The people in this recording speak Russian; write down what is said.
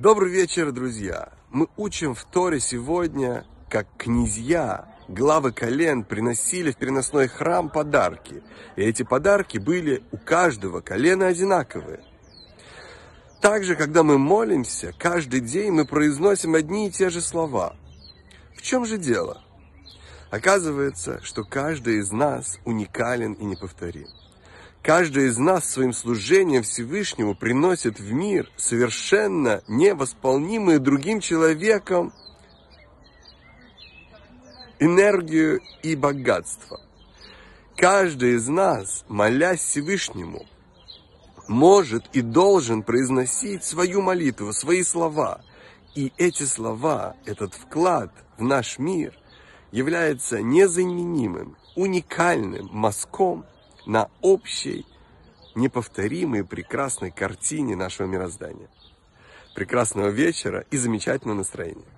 Добрый вечер, друзья! Мы учим в Торе сегодня, как князья, главы колен приносили в переносной храм подарки. И эти подарки были у каждого колена одинаковые. Также, когда мы молимся, каждый день мы произносим одни и те же слова. В чем же дело? Оказывается, что каждый из нас уникален и неповторим. Каждый из нас своим служением Всевышнему приносит в мир совершенно невосполнимые другим человеком энергию и богатство. Каждый из нас, молясь Всевышнему, может и должен произносить свою молитву, свои слова. И эти слова, этот вклад в наш мир является незаменимым, уникальным мазком – на общей, неповторимой, прекрасной картине нашего мироздания. Прекрасного вечера и замечательного настроения.